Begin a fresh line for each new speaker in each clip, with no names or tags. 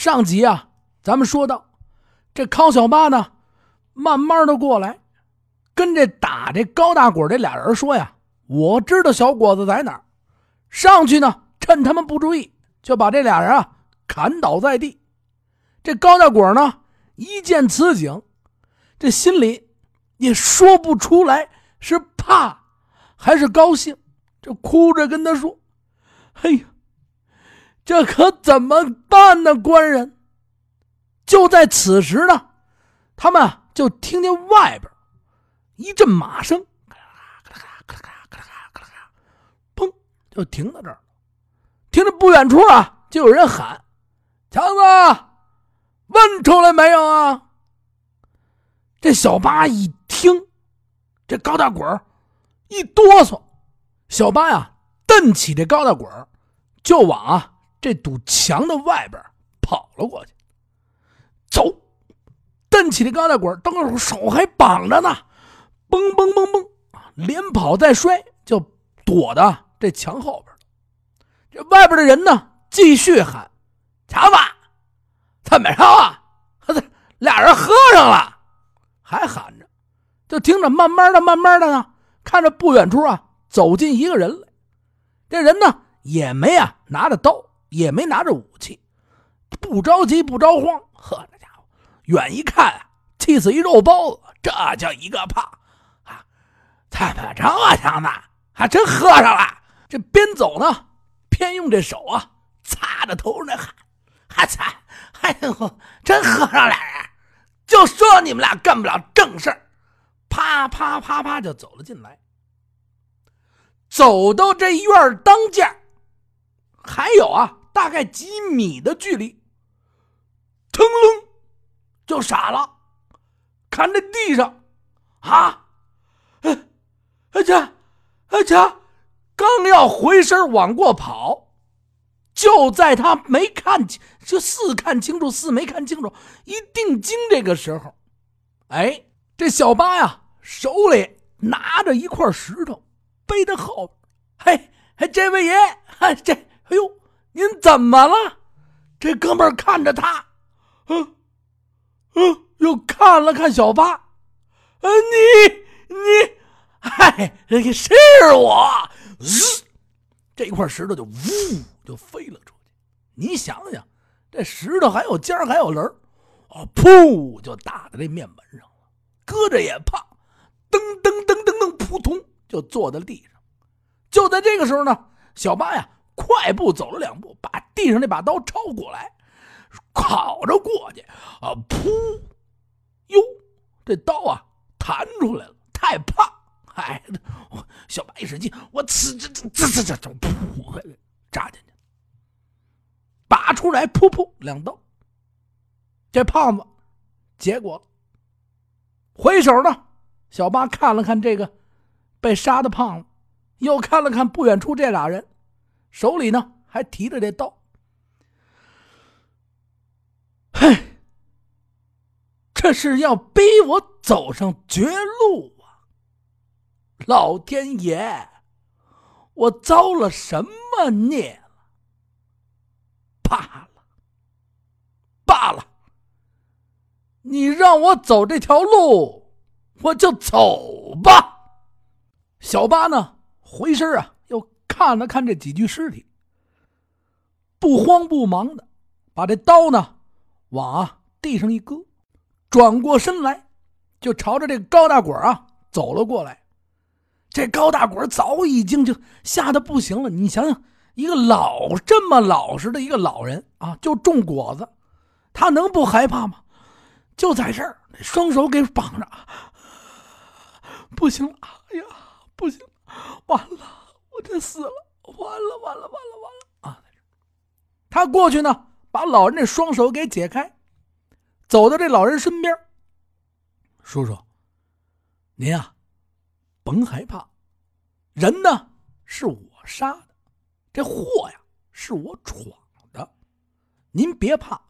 上集啊，咱们说到这康小八呢，慢慢的过来，跟这打这高大果这俩人说呀：“我知道小伙子在哪儿。”上去呢，趁他们不注意，就把这俩人啊砍倒在地。这高大果呢，一见此景，这心里也说不出来是怕还是高兴，就哭着跟他说：“哎呀，这可怎么办呢？官人！”就在此时呢，他们就听见外边一阵马声，砰，就停在这儿。听着不远处啊，就有人喊：“强子！”问出来没有啊？这小八一听，这高大滚一哆嗦，小八呀，蹬起这高大滚就往啊这堵墙的外边跑了过去。走，蹬起这高大滚当时手还绑着呢，嘣嘣嘣嘣连跑带摔就躲到这墙后边这外边的人呢，继续喊：“强子！”怎么着啊？俩人喝上了，还喊着，就听着，慢慢的、慢慢的呢，看着不远处啊，走进一个人来。这人呢，也没啊拿着刀，也没拿着武器，不着急，不着慌。呵，这家伙远一看啊，气死一肉包子，这叫一个怕啊！怎么着啊，强子？还真喝上了。这边走呢，边用这手啊擦着头上那汗，还擦。哎呦，真喝上俩人，就说你们俩干不了正事啪啪啪啪就走了进来。走到这院当间，还有啊，大概几米的距离，腾楞就傻了，看这地上，啊，哎，哎家，哎家，刚要回身往过跑。就在他没看清，就似看清楚似没看清楚，一定睛这个时候，哎，这小八呀手里拿着一块石头，背在后。嘿，嘿，这位爷，这，哎呦，您怎么了？这哥们看着他，嗯，嗯，又看了看小八，呃，你，你，嗨，是我，这块石头就呜。就飞了出去，你想想，这石头还有尖还有棱啊，噗就打在这面门上了。搁着也怕，噔噔噔噔噔，扑通就坐在地上。就在这个时候呢，小八呀，快步走了两步，把地上那把刀抄过来，烤着过去啊，噗，哟，这刀啊弹出来了，太胖，哎，小八一使劲，我呲这这这这这噗，扎进去。拔出来，噗噗两刀。这胖子结果。回手呢，小八看了看这个被杀的胖子，又看了看不远处这俩人，手里呢还提着这刀。嘿，这是要逼我走上绝路啊！老天爷，我遭了什么孽了？罢了，罢了。你让我走这条路，我就走吧。小八呢，回身啊，看了看这几具尸体，不慌不忙的把这刀呢往啊地上一搁，转过身来，就朝着这高大果啊走了过来。这高大果早已经就吓得不行了，你想想。一个老这么老实的一个老人啊，就种果子，他能不害怕吗？就在这儿，双手给绑着，不行了！哎呀，不行，完了，他死了！完了，完了，完了，完了！啊，他过去呢，把老人的双手给解开，走到这老人身边，叔叔，您啊，甭害怕，人呢是我杀的。这祸呀，是我闯的，您别怕，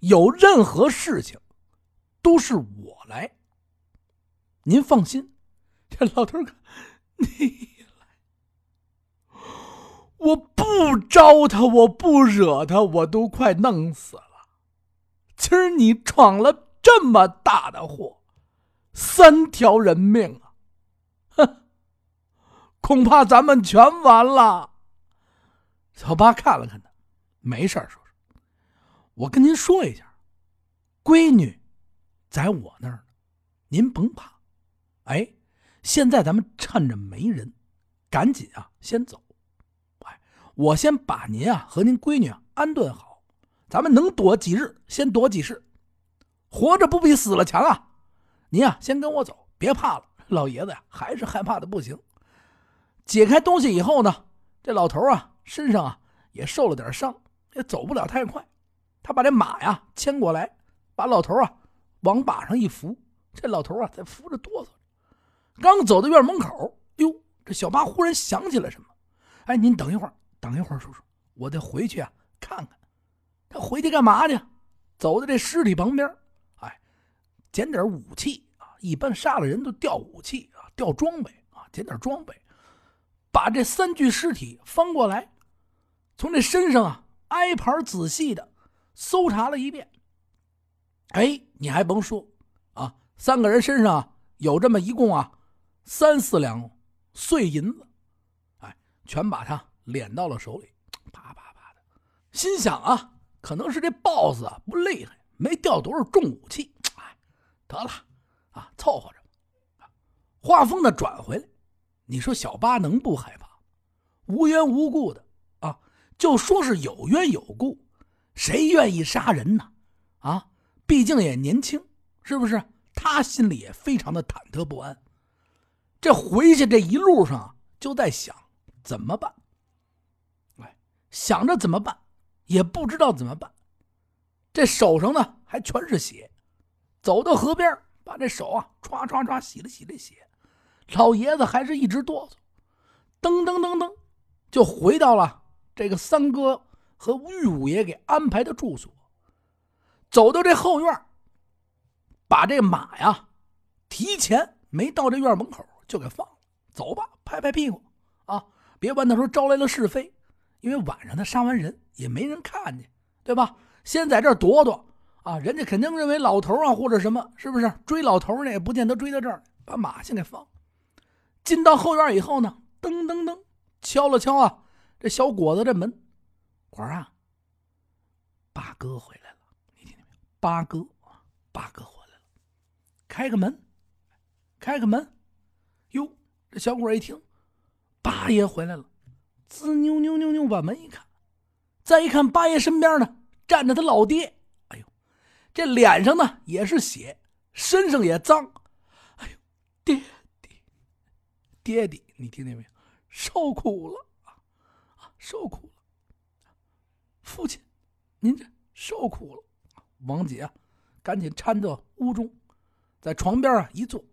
有任何事情，都是我来。您放心，这老头看，你，我不招他，我不惹他，我都快弄死了。今儿你闯了这么大的祸，三条人命啊！哼，恐怕咱们全完了。小八看了看他，没事叔叔，我跟您说一下，闺女在我那儿呢，您甭怕。哎，现在咱们趁着没人，赶紧啊，先走。我先把您啊和您闺女安顿好。咱们能躲几日，先躲几日，活着不比死了强啊！您啊，先跟我走，别怕了。老爷子呀，还是害怕的不行。解开东西以后呢，这老头啊，身上啊也受了点伤，也走不了太快。他把这马呀牵过来，把老头啊往马上一扶，这老头啊在扶着哆嗦。刚走到院门口，哟，这小八忽然想起了什么，哎，您等一会儿，等一会儿，叔叔，我得回去啊看看。他回去干嘛去？走到这尸体旁边，哎，捡点武器啊！一般杀了人都掉武器啊，掉装备啊，捡点装备，把这三具尸体翻过来，从这身上啊挨盘仔细的搜查了一遍。哎，你还甭说啊，三个人身上有这么一共啊三四两碎银子，哎，全把他敛到了手里，啪啪啪的，心想啊。可能是这 boss 啊不厉害，没掉多少重武器。哎，得了，啊，凑合着。话锋的转回来，你说小八能不害怕？无缘无故的啊，就说是有缘有故，谁愿意杀人呢？啊，毕竟也年轻，是不是？他心里也非常的忐忑不安。这回去这一路上就在想怎么办。想着怎么办。也不知道怎么办，这手上呢还全是血，走到河边，把这手啊唰唰唰洗了洗这血，老爷子还是一直哆嗦，噔噔噔噔，就回到了这个三哥和玉五爷给安排的住所，走到这后院，把这马呀提前没到这院门口就给放了，走吧，拍拍屁股啊，别完到时候招来了是非。因为晚上他杀完人也没人看见，对吧？先在这躲躲啊，人家肯定认为老头啊或者什么，是不是追老头呢？也不见得追到这儿，把马先给放。进到后院以后呢，噔噔噔，敲了敲啊，这小果子这门，果儿啊，八哥回来了，你听见没有？八哥，八哥回来了，开个门，开个门，哟，这小伙一听，八爷回来了。滋扭扭扭扭，把门一看，再一看，八爷身边呢站着他老爹。哎呦，这脸上呢也是血，身上也脏。哎呦，爹爹，爹爹，你听见没有？受苦了啊，受苦了！父亲，您这受苦了。王姐啊，赶紧搀到屋中，在床边啊一坐。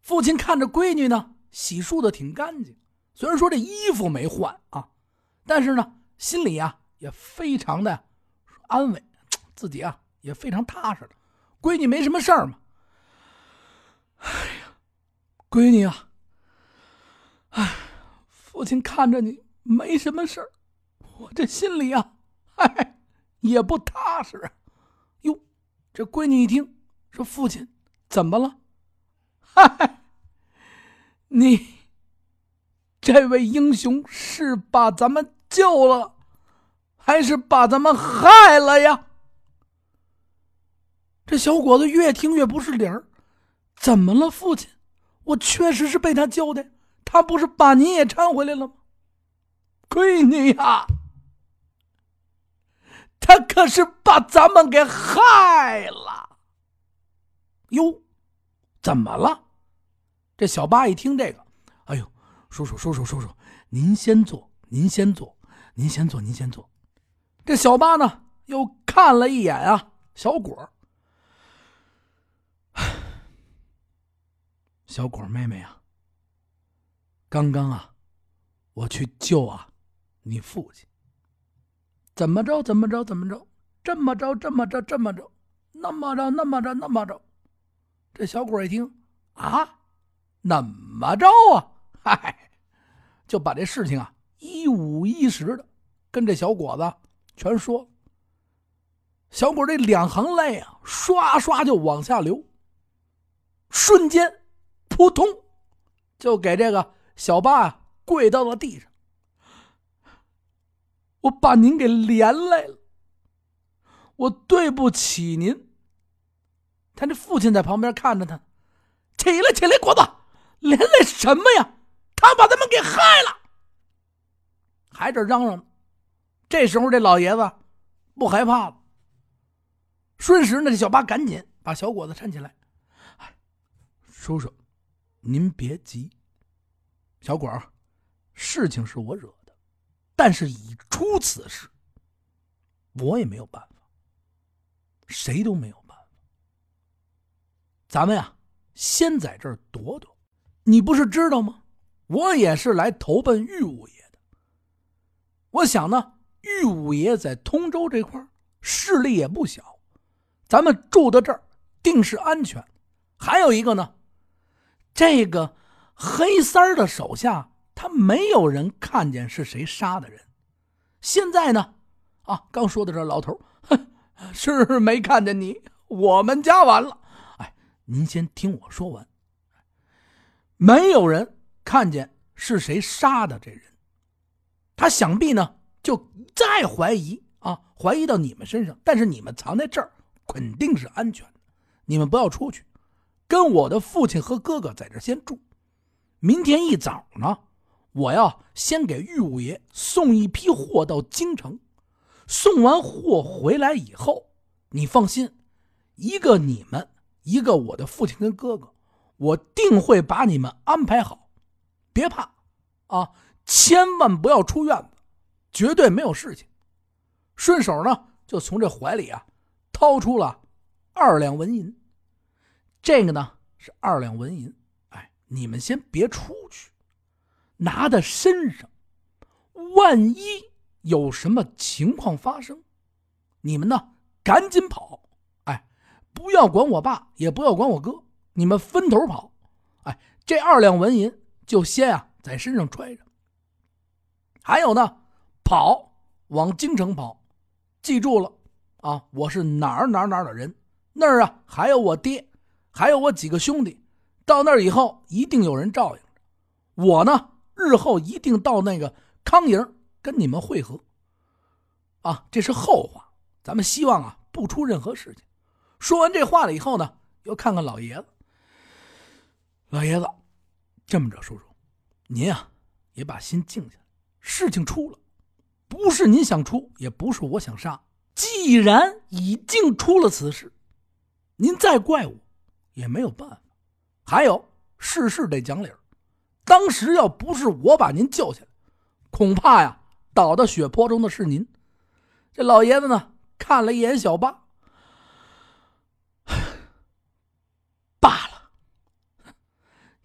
父亲看着闺女呢，洗漱的挺干净。虽然说这衣服没换啊，但是呢，心里啊也非常的安慰，自己啊也非常踏实的。闺女没什么事儿嘛。哎呀，闺女啊，哎，父亲看着你没什么事儿，我这心里啊，哎，也不踏实啊。哟，这闺女一听说父亲怎么了？嗨，你。这位英雄是把咱们救了，还是把咱们害了呀？这小伙子越听越不是理儿，怎么了，父亲？我确实是被他救的，他不是把您也搀回来了吗？闺女呀，他可是把咱们给害了。哟，怎么了？这小八一听这个。哎呦叔叔，叔叔，叔叔，您先坐，您先坐，您先坐，您先坐。这小八呢，又看了一眼啊，小果 小果妹妹啊，刚刚啊，我去救啊，你父亲。怎么着？怎么着？怎么着？这么着？这么着？这么着？那么着？那么着？那么着？这小果一听啊，怎么着啊？嗨，就把这事情啊一五一十的跟这小伙子全说。小果这两行泪啊，刷刷就往下流。瞬间，扑通，就给这个小八啊跪到了地上。我把您给连累了，我对不起您。他这父亲在旁边看着他，起来起来，果子，连累什么呀？他把他们给害了，还这嚷嚷。这时候这老爷子不害怕了。瞬时呢，这小八赶紧把小果子搀起来。叔叔，您别急。小果儿，事情是我惹的，但是已出此事，我也没有办法，谁都没有办法。咱们呀，先在这儿躲躲。你不是知道吗？我也是来投奔玉五爷的。我想呢，玉五爷在通州这块势力也不小，咱们住到这儿定是安全。还有一个呢。这个黑三儿的手下，他没有人看见是谁杀的人。现在呢，啊，刚说的这老头，哼，是没看见你，我们家完了。哎，您先听我说完。没有人看见是谁杀的这人，他想必呢就再怀疑啊，怀疑到你们身上。但是你们藏在这儿，肯定是安全的，你们不要出去。跟我的父亲和哥哥在这先住，明天一早呢，我要先给玉五爷送一批货到京城。送完货回来以后，你放心，一个你们，一个我的父亲跟哥哥，我定会把你们安排好。别怕，啊，千万不要出院子，绝对没有事情。顺手呢，就从这怀里啊，掏出了二两纹银。这个呢是二两纹银，哎，你们先别出去，拿在身上，万一有什么情况发生，你们呢赶紧跑，哎，不要管我爸，也不要管我哥，你们分头跑，哎，这二两纹银就先啊在身上揣着。还有呢，跑往京城跑，记住了啊，我是哪儿哪儿哪儿的人，那儿啊还有我爹。还有我几个兄弟，到那儿以后一定有人照应着。我呢，日后一定到那个康营跟你们会合。啊，这是后话，咱们希望啊不出任何事情。说完这话了以后呢，又看看老爷子。老爷子，这么着，叔叔，您啊也把心静下来。事情出了，不是您想出，也不是我想杀。既然已经出了此事，您再怪我。也没有办法，还有事事得讲理儿。当时要不是我把您救下来，恐怕呀倒到血泊中的是您。这老爷子呢，看了一眼小八，罢了，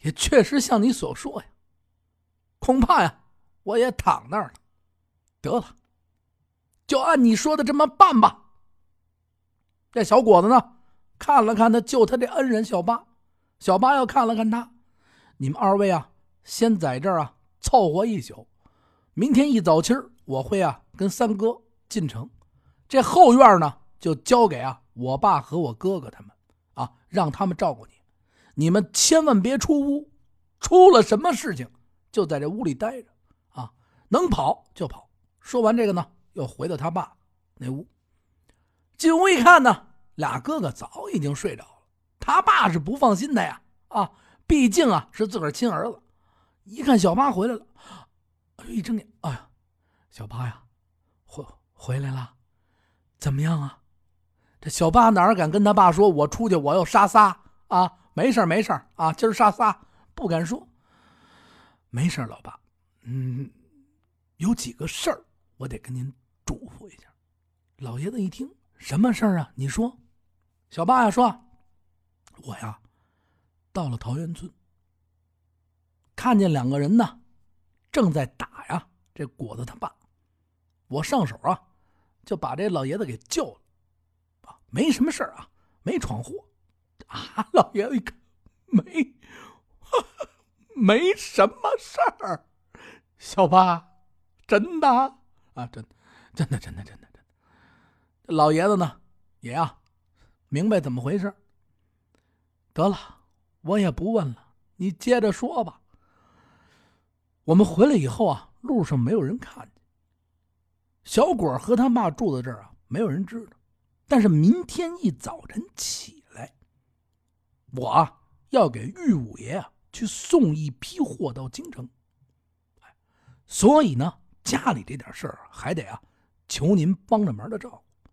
也确实像你所说呀，恐怕呀我也躺那儿了。得了，就按你说的这么办吧。这小伙子呢？看了看他救他的恩人小八，小八又看了看他，你们二位啊，先在这儿啊凑合一宿，明天一早清我会啊跟三哥进城，这后院呢就交给啊我爸和我哥哥他们啊，让他们照顾你，你们千万别出屋，出了什么事情就在这屋里待着啊，能跑就跑。说完这个呢，又回到他爸那屋，进屋一看呢。俩哥哥早已经睡着了，他爸是不放心的呀！啊，毕竟啊是自个儿亲儿子。一看小八回来了，一睁眼，哎呀，小八呀，回回来了，怎么样啊？这小八哪敢跟他爸说，我出去我要杀仨啊？没事没事啊，今儿杀仨，不敢说。没事老爸，嗯，有几个事儿我得跟您嘱咐一下。老爷子一听，什么事儿啊？你说。小八呀说：“我呀，到了桃源村，看见两个人呢，正在打呀。这果子他爸，我上手啊，就把这老爷子给救了，啊，没什么事啊，没闯祸，啊。老爷子一看，没，没什么事儿。小八，真的啊，真，真的，真的，真的，真的。老爷子呢，也啊，明白怎么回事。得了，我也不问了，你接着说吧。我们回来以后啊，路上没有人看见。小果和他妈住在这儿啊，没有人知道。但是明天一早晨起，我啊要给玉五爷啊去送一批货到京城。所以呢，家里这点事儿还得啊求您帮着忙的照顾。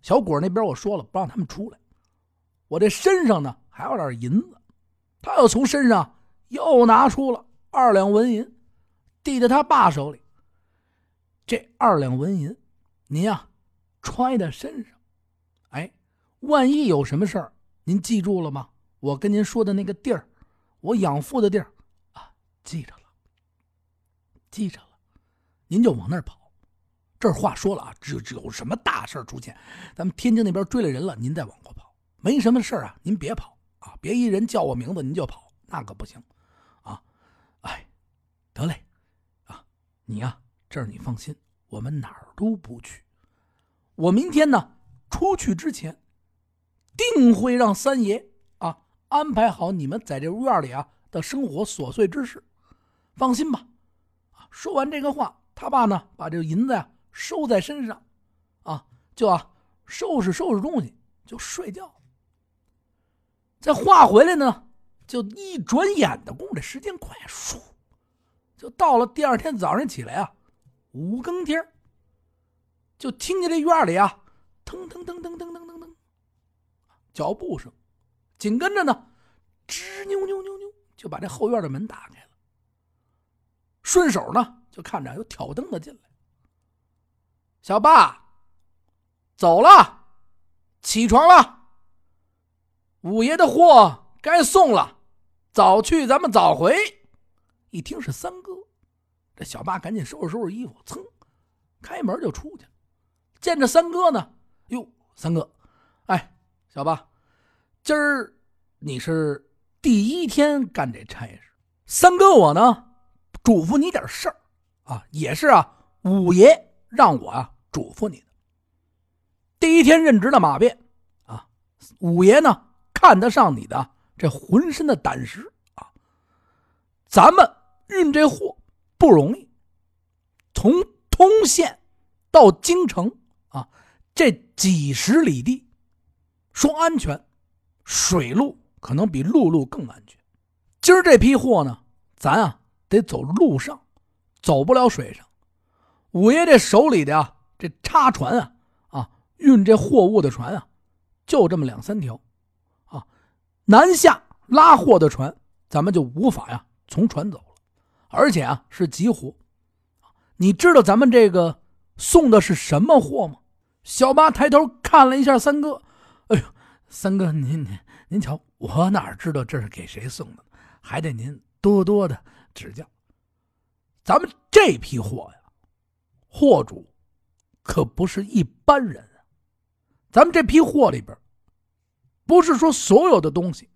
小果那边我说了，不让他们出来。我这身上呢还有点银子，他又从身上又拿出了二两纹银，递在他爸手里。这二两纹银，您呀揣在身上，哎，万一有什么事儿，您记住了吗？我跟您说的那个地儿，我养父的地儿啊，记着了，记着了，您就往那儿跑。这话说了啊，只只有什么大事出现，咱们天津那边追来人了，您再往过跑。没什么事啊，您别跑啊，别一人叫我名字您就跑，那可不行啊！哎，得嘞，啊，你呀，这儿你放心，我们哪儿都不去。我明天呢出去之前，定会让三爷啊安排好你们在这屋院里啊的生活琐碎之事，放心吧。啊，说完这个话，他爸呢把这银子呀、啊、收在身上，啊，就啊收拾收拾东西就睡觉。再话回来呢，就一转眼的功夫，这时间快，唰，就到了第二天早上起来啊，五更天就听见这院里啊腾腾腾腾腾。脚步声，紧跟着呢，吱扭扭扭扭，就把这后院的门打开了。顺手呢，就看着有挑灯的进来。小爸，走了，起床了。五爷的货该送了，早去咱们早回。一听是三哥，这小爸赶紧收拾收拾衣服，噌，开门就出去。见着三哥呢，哟，三哥，哎，小爸，今儿你是第一天干这差事。三哥我呢，嘱咐你点事儿啊，也是啊，五爷让我啊。嘱咐你的，第一天任职的马鞭啊，五爷呢看得上你的这浑身的胆识啊。咱们运这货不容易，从通县到京城啊，这几十里地，说安全，水路可能比陆路更安全。今儿这批货呢，咱啊得走路上，走不了水上。五爷这手里的啊。这叉船啊，啊，运这货物的船啊，就这么两三条，啊，南下拉货的船，咱们就无法呀从船走了，而且啊是急活。你知道咱们这个送的是什么货吗？小八抬头看了一下三哥，三哥您您您瞧，我哪知道这是给谁送的，还得您多多的指教。咱们这批货呀，货主。可不是一般人啊！咱们这批货里边，不是说所有的东西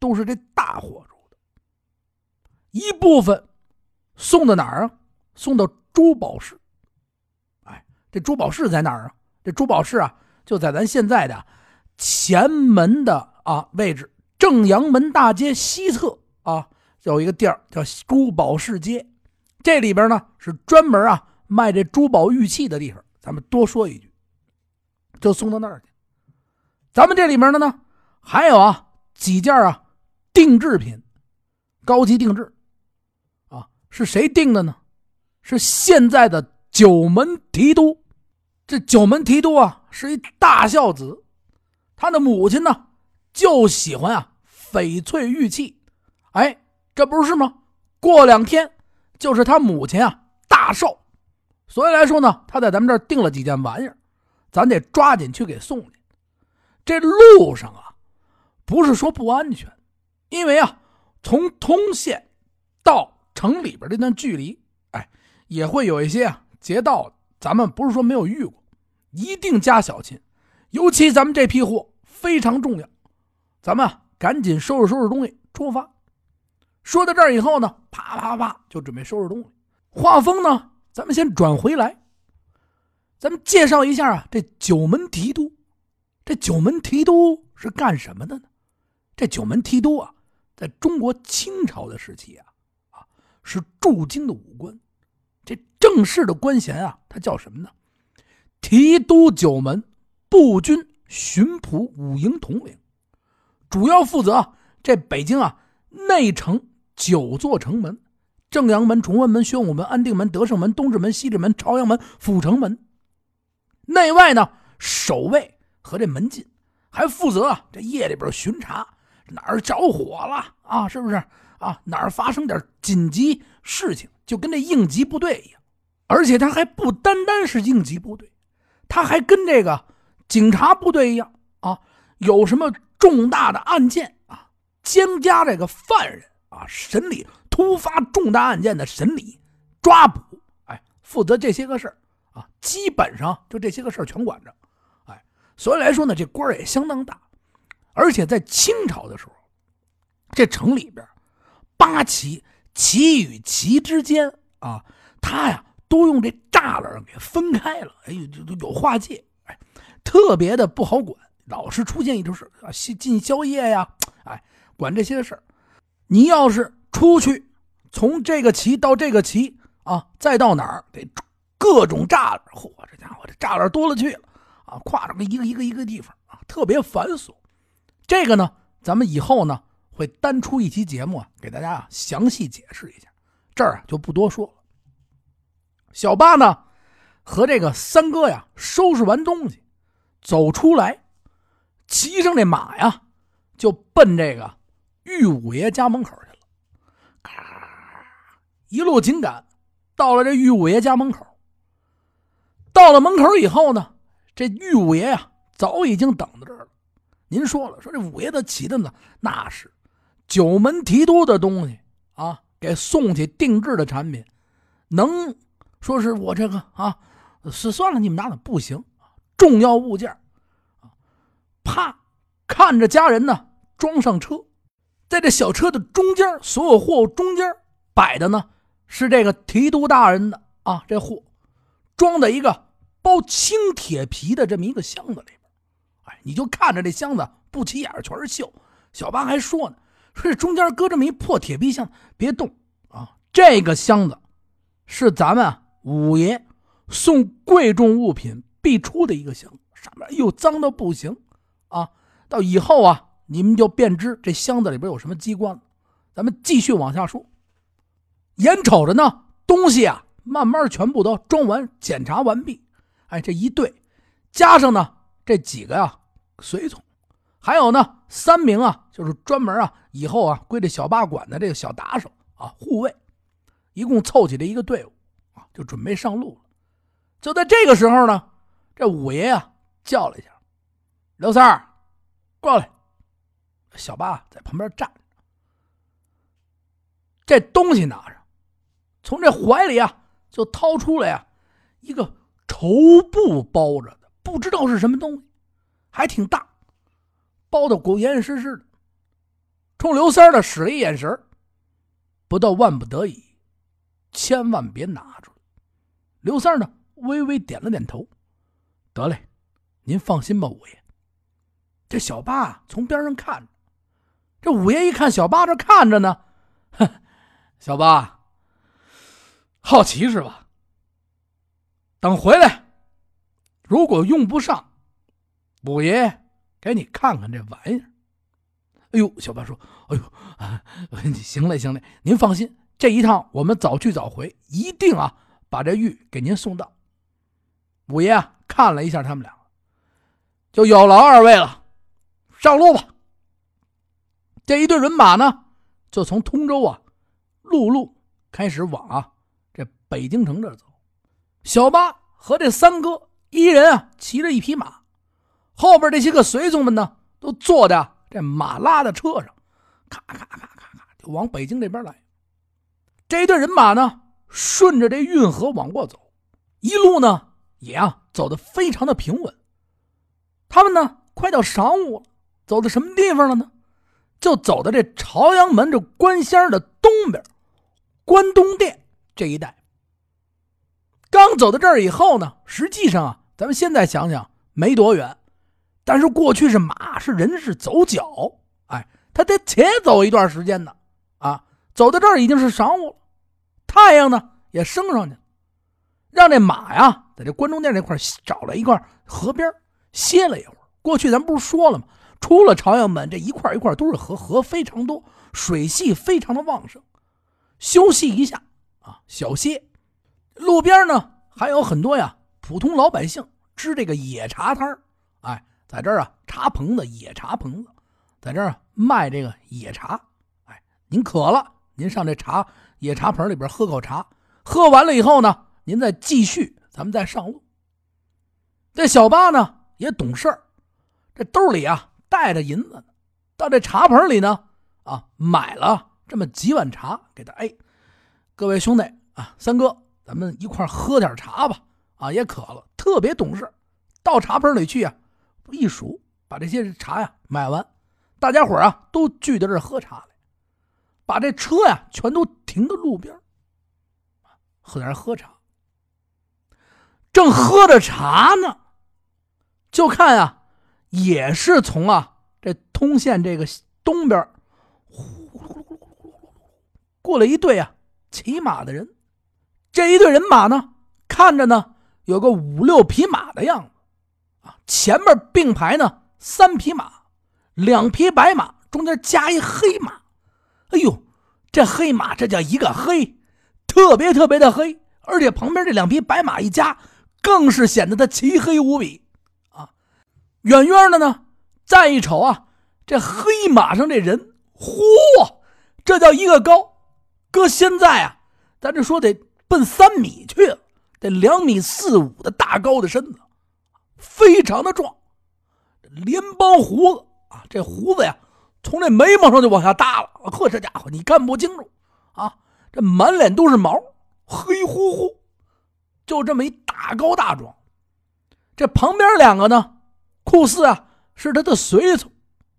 都是这大货主的，一部分送到哪儿啊？送到珠宝市。哎，这珠宝市在哪儿啊？这珠宝市啊，就在咱现在的前门的啊位置，正阳门大街西侧啊，有一个地儿叫珠宝市街，这里边呢是专门啊卖这珠宝玉器的地方。咱们多说一句，就送到那儿去。咱们这里面的呢，还有啊几件啊定制品，高级定制，啊是谁定的呢？是现在的九门提督。这九门提督啊是一大孝子，他的母亲呢就喜欢啊翡翠玉器。哎，这不是吗？过两天就是他母亲啊大寿。所以来说呢，他在咱们这儿订了几件玩意儿，咱得抓紧去给送去。这路上啊，不是说不安全，因为啊，从通县到城里边这段距离，哎，也会有一些啊劫道。咱们不是说没有遇过，一定加小心。尤其咱们这批货非常重要，咱们赶紧收拾收拾东西出发。说到这儿以后呢，啪啪啪就准备收拾东西。画风呢？咱们先转回来，咱们介绍一下啊，这九门提督这九门提督是干什么的呢？这九门提督啊，在中国清朝的时期啊，啊是驻京的武官。这正式的官衔啊，他叫什么呢？提督九门步军巡捕五营统领，主要负责这北京啊内城九座城门：正阳门、崇文门、宣武门、安定门、德胜门、东直门、西直门、朝阳门、阜成门。内外呢守卫和这门禁，还负责这夜里边巡查，哪儿着火了啊？是不是啊？哪儿发生点紧急事情，就跟这应急部队一样。而且他还不单单是应急部队。他还跟这个警察部队一样啊，有什么重大的案件啊，监加这个犯人啊，审理突发重大案件的审理、抓捕，哎，负责这些个事儿啊，基本上就这些个事儿全管着，哎，所以来说呢，这官儿也相当大，而且在清朝的时候，这城里边八旗旗与旗之间啊，他呀。都用这栅栏给分开了，哎有，有划界，哎，特别的不好管，老是出现一种事啊，进宵夜呀，哎，管这些事儿。你要是出去，从这个旗到这个旗啊，再到哪儿得各种栅栏，嚯，这家伙这栅栏多了去了啊，跨着个一个一个一个地方啊，特别繁琐。这个呢，咱们以后呢会单出一期节目啊，给大家啊详细解释一下，这儿啊就不多说了。小八呢，和这个三哥呀，收拾完东西，走出来，骑上这马呀，就奔这个玉五爷家门口去了。咔，一路紧赶，到了这玉五爷家门口。到了门口以后呢，这玉五爷呀，早已经等在这儿了。您说了，说这五爷他骑的呢，那是九门提督的东西啊，给送去定制的产品，能。说是我这个啊，是算了，你们拿的不行，重要物件啊，啪，看着家人呢装上车，在这小车的中间，所有货物中间摆的呢是这个提督大人的啊，这货装在一个包青铁皮的这么一个箱子里边，哎，你就看着这箱子不起眼，全是锈。小八还说呢，说这中间搁这么一破铁皮箱，别动啊，这个箱子是咱们。五爷送贵重物品必出的一个箱，上面又脏的不行啊！到以后啊，你们就便知这箱子里边有什么机关了。咱们继续往下说。眼瞅着呢，东西啊，慢慢全部都装完、检查完毕。哎，这一队加上呢这几个呀随从，还有呢三名啊，就是专门啊以后啊归这小八管的这个小打手啊护卫，一共凑起这一个队伍啊。就准备上路了，就在这个时候呢，这五爷啊叫了一下：“刘三儿，过来。”小八在旁边站着，这东西拿着，从这怀里啊就掏出来呀一个绸布包着的，不知道是什么东西，还挺大，包的够严严实实的。冲刘三儿的使了一眼神不到万不得已，千万别拿出来。刘三儿呢，微微点了点头。得嘞，您放心吧，五爷。这小八从边上看着，这五爷一看小八这看着呢，哼，小八，好奇是吧？等回来，如果用不上，五爷给你看看这玩意儿。哎呦，小八说：“哎呦，啊，行嘞，行嘞，您放心，这一趟我们早去早回，一定啊。”把这玉给您送到。五爷啊，看了一下他们俩，就有劳二位了，上路吧。这一队人马呢，就从通州啊，陆路开始往啊这北京城这走。小八和这三哥一人啊骑着一匹马，后边这些个随从们呢，都坐在这马拉的车上，咔咔咔咔咔就往北京这边来。这一队人马呢。顺着这运河往过走，一路呢也啊走的非常的平稳。他们呢快到晌午了，走到什么地方了呢？就走到这朝阳门这关仙的东边，关东殿这一带。刚走到这儿以后呢，实际上啊，咱们现在想想没多远，但是过去是马是人是走脚，哎，他得且走一段时间呢，啊，走到这儿已经是晌午了，太阳呢也升上去了，让这马呀在这关中店这块找了一块河边歇了一会儿。过去咱不是说了吗？出了朝阳门这一块一块都是河，河非常多，水系非常的旺盛，休息一下啊，小歇。路边呢还有很多呀，普通老百姓支这个野茶摊哎。在这儿啊，茶棚子、野茶棚子，在这儿卖这个野茶。哎，您渴了，您上这茶野茶棚里边喝口茶，喝完了以后呢，您再继续，咱们再上路。这小八呢也懂事儿，这兜里啊带着银子，到这茶棚里呢啊买了这么几碗茶给他。哎，各位兄弟啊，三哥，咱们一块喝点茶吧。啊，也渴了，特别懂事，到茶棚里去啊。一数，把这些茶呀买完，大家伙啊都聚在这喝茶来，把这车呀全都停到路边，喝点喝茶。正喝着茶呢，就看啊，也是从啊这通县这个东边，呼噜呼呼呼呼呼过来一队啊骑马的人。这一队人马呢，看着呢有个五六匹马的样子。前面并排呢，三匹马，两匹白马，中间加一黑马。哎呦，这黑马这叫一个黑，特别特别的黑，而且旁边这两匹白马一加，更是显得他漆黑无比啊！远远的呢，再一瞅啊，这黑马上这人，嚯，这叫一个高，搁现在啊，咱这说得奔三米去了，得两米四五的大高的身子。非常的壮，连帮胡子啊，这胡子呀，从这眉毛上就往下耷了。呵，这家伙你看不清楚啊，这满脸都是毛，黑乎乎，就这么一大高大壮。这旁边两个呢，酷似啊是他的随从，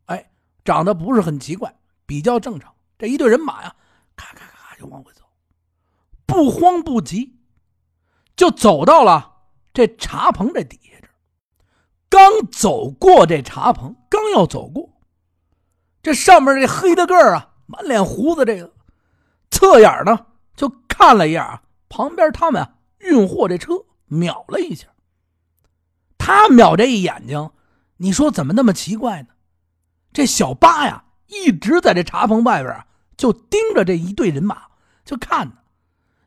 哎，长得不是很奇怪，比较正常。这一队人马呀，咔咔咔就往回走，不慌不急，就走到了这茶棚这底下。这刚走过这茶棚，刚要走过，这上面这黑的个儿啊，满脸胡子，这个侧眼呢就看了一眼啊，旁边他们啊运货这车，瞄了一下。他瞄这一眼睛，你说怎么那么奇怪呢？这小八呀，一直在这茶棚外边啊，就盯着这一队人马，就看呢，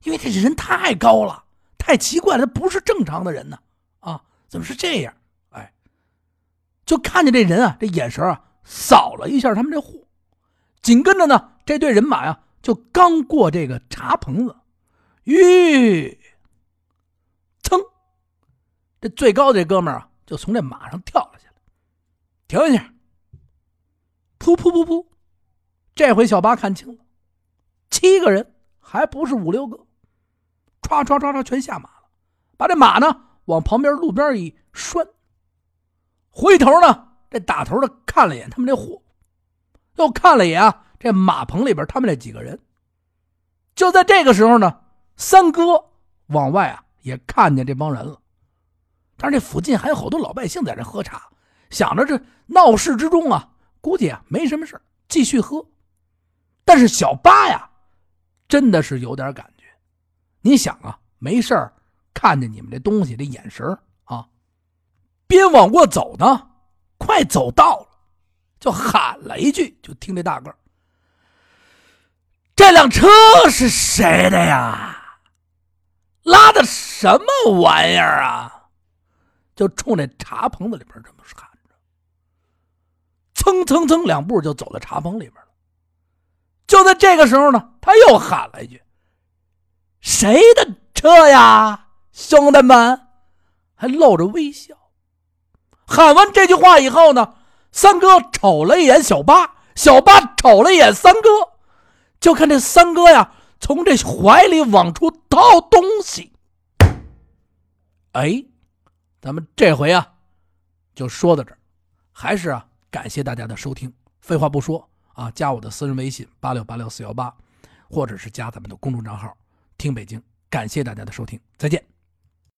因为这人太高了，太奇怪了，他不是正常的人呢，啊，怎么是这样？哎就看见这人啊，这眼神啊，扫了一下他们这货，紧跟着呢，这队人马呀，就刚过这个茶棚子，吁，这最高的这哥们儿啊，就从这马上跳了下来，停一下，噗噗噗噗，这回小八看清了，七个人，还不是五六个，唰唰唰唰全下马了，把这马呢往旁边路边一拴。回头呢，这打头的看了一眼他们这货，又看了一眼，这马棚里边他们这几个人。就在这个时候呢，三哥往外啊也看见这帮人了，但是这附近还有好多老百姓在这喝茶，想着这闹市之中啊，估计啊没什么事继续喝。但是小八呀，真的是有点感觉。你想啊，没事看见你们这东西，这眼神啊边往过走呢，快走到了，就喊了一句：“就听这大个这辆车是谁的呀？拉的什么玩意儿啊？”就冲那茶棚子里边这么喊着，蹭蹭蹭两步就走到茶棚里边了。就在这个时候呢，他又喊了一句：“谁的车呀，兄弟们？”还露着微笑。喊完这句话以后呢，三哥瞅了一眼小八，小八瞅了一眼三哥，就看这三哥呀，从这怀里往出掏东西。哎，咱们这回啊，就说到这儿，还是啊，感谢大家的收听。废话不说啊，加我的私人微信八六八六四幺八，或者是加咱们的公众账号听北京。感谢大家的收听，再见。